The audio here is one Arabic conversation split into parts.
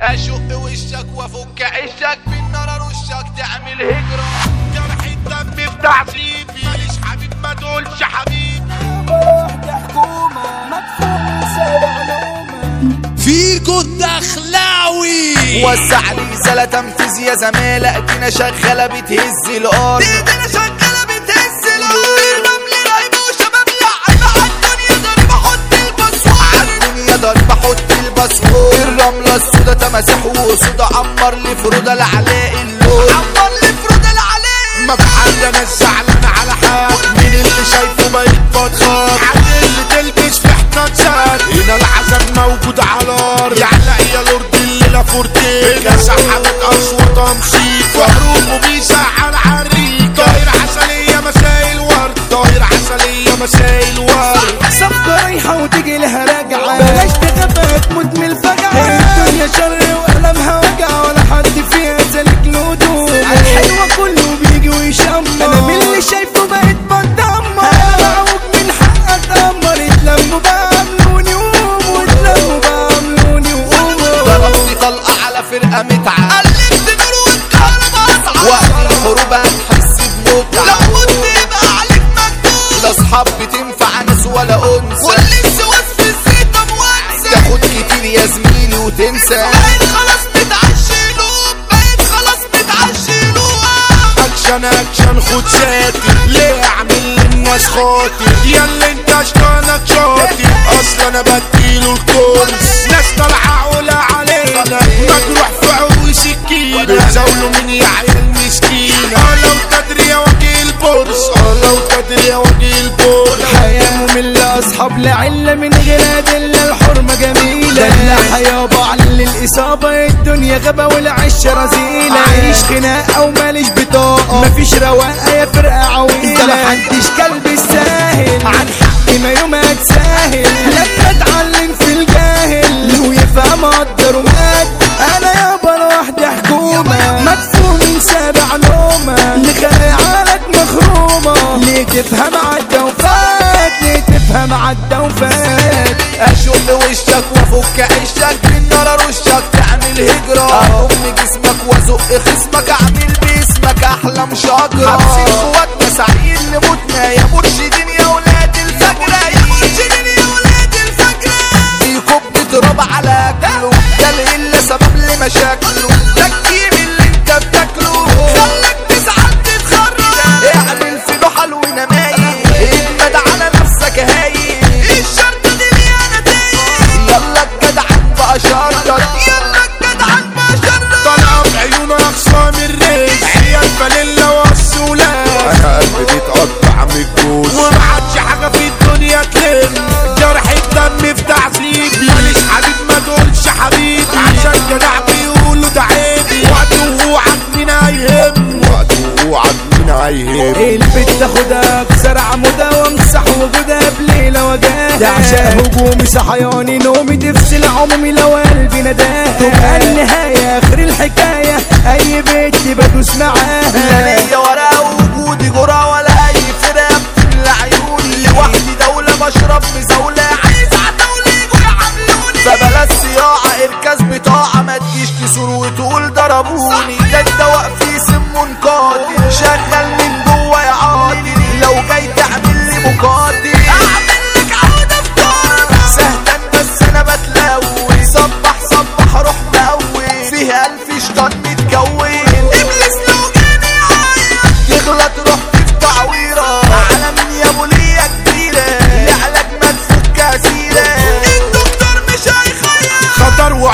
أشق وشك وأفك عشك بالنار ارشك تعمل هجرة. جرح الدم بتعذيب ماليش حبيب ما تقولش حبيب فيكو الدخلاوي. وسع لي رسالة تنفيذ يا زمالة ادينا شغالة بتهز الأرض. السودا تماسيح وصودا عمر لي فرودة لعلاء اللون. عمر لي فرود العلي ما في حد أنا زعلان على حد اكشن أكشن خد ساتر ليه أعمل للناس خاطر يا اللي أنت اشطانك شاطر أصلا أنا بديله الكورس ناس طالعة علا علينا. مجروح في عوي سكينه بتزاولوا من يا عيال مسكينة. آه لو تدري يا وجه البورس آه لو تدري يا وجه البورس حياة مملة أصحاب لعلة من غير أدلة. الحرمة جميلة. دلع يابا على الإصابة الدنيا غابة والعش رزيلة عايش خناقة وماليش بطاقة مفيش رواقة يا فرقة عويلة. ده محدش كلب الساهل عن حقي ما يوم هتساهل لما اتعلم في الجاهل. لو يفهم قدر ومات أنا يابا لوحدي حكومة مدفون سابع نومة. لخيالك مخرومة. ليه تفهم وفات تفهم عدى وفات اشق وشك وافك عشك بالنار أرشك تعمل هجرة. اضم جسمك وأزق خصمك. أعمل باسمك احلام شجرة حابسين قواتنا سعيد لموتنا يا مرشدين يا ده عشان هجومي صحياني نومي تفصل عمومي لو قلبي نداها تبقى النهاية آخر الحكاية أي بيت بدوس لا معاها ليا ولا وجودي جرى ولا أي فرقه بتملى عيوني لوحدي دولة بشرب مزاوله عايز عتاوله يجوا يعاملوني فبلاش صياعه اركز بطاعة ما تجيش تسور وتقول ضربوني. ده الدواء فيه سم قاتل شغل من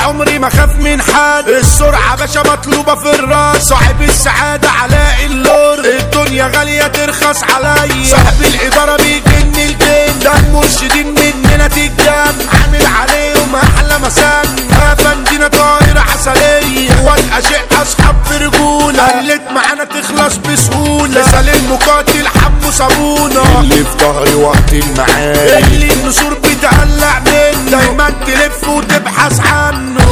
خطر وعمري ما خاف من حد. السرعة باشا مطلوبة في الراس. صاحب السعادة علاء اللور. الدنيا غالية ترخص عليا. صاحب الإدارة بيجن الجن. ده المرشدين مننا تتجن عامل عليهم أحلى مسان. أفندينا طايرة عسلية. والأشياء أصحاب في رجولة. قلت معانا تخلص بسهولة. مثال المقاتل حمو صابونة. اللي في ظهري وقت المعارك اللي النسور بتقلع منه دايما تلف وتبحث عنه.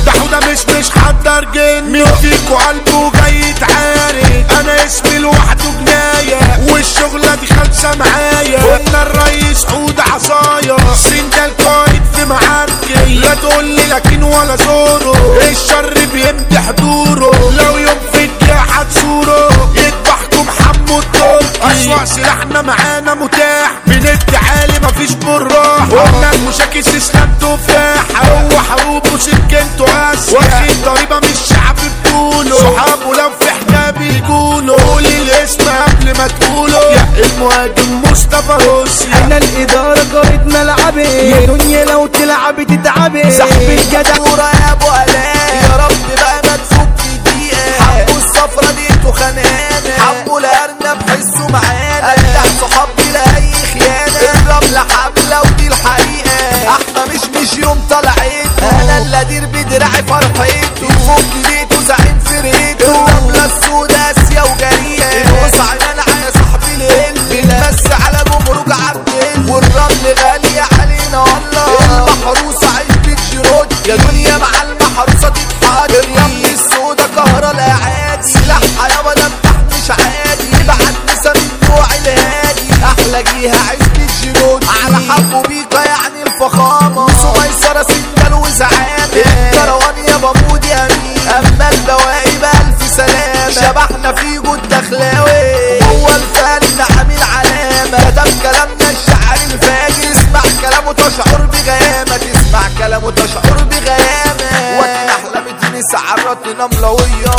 مش مش حضر جن مين فيكو قلبه جاي يتعارك أنا اسمي لوحده جناية. والشغلة دي خالصة معايا. قلنا الرئيس حود عصايا سين ده القائد في معاركي لا تقول لي لكن ولا زوره الشر بيمدي حضوره. لو يوم في الجاحة هتزوره يذبحكم حمو التركي. أسوأ سلاحنا معانا متاح قلنا المشاكس اسلام تفاحة هو حروب وسكنته قاسية واخد ضريبة من الشعب بطوله صحابه لو في حجاب يقولوا قول الاسم قبل ما تقوله يا المهاجم مصطفى روسيا إحنا الإدارة قائد ملعبي. يا دنيا لو تلعبي تتعبي. سحب الجدع. دورة يا أبو ألاء. يا رب بقى يفك بيته زعيم فرقته الرملة السودا آسيا وجريئة الوسع أنا يا صاحبي الهل بنمس على جمرك عبد والرمل غالية علينا والله. المحروسة عزبة جيرود يا دنيا مع تشعر بغيامة. تسمع كلامه تشعر بغيامة. وقت أحلى مدينة سعرتنا ملوية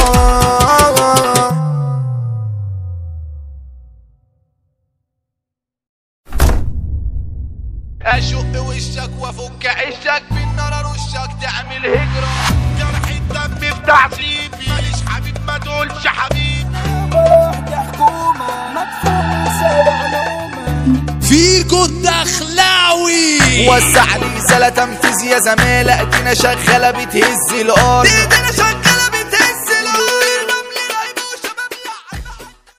أشق وشك وأفك عشك بالنار ارشك تعمل هجرة. جرح الدم بتعذيبي ماليش حبيب ما تقولش حبيب فيكو الدخلاوي. وسع لي رسالة تنفيذ يا زمالة أدينا شغالة بتهز الأرض.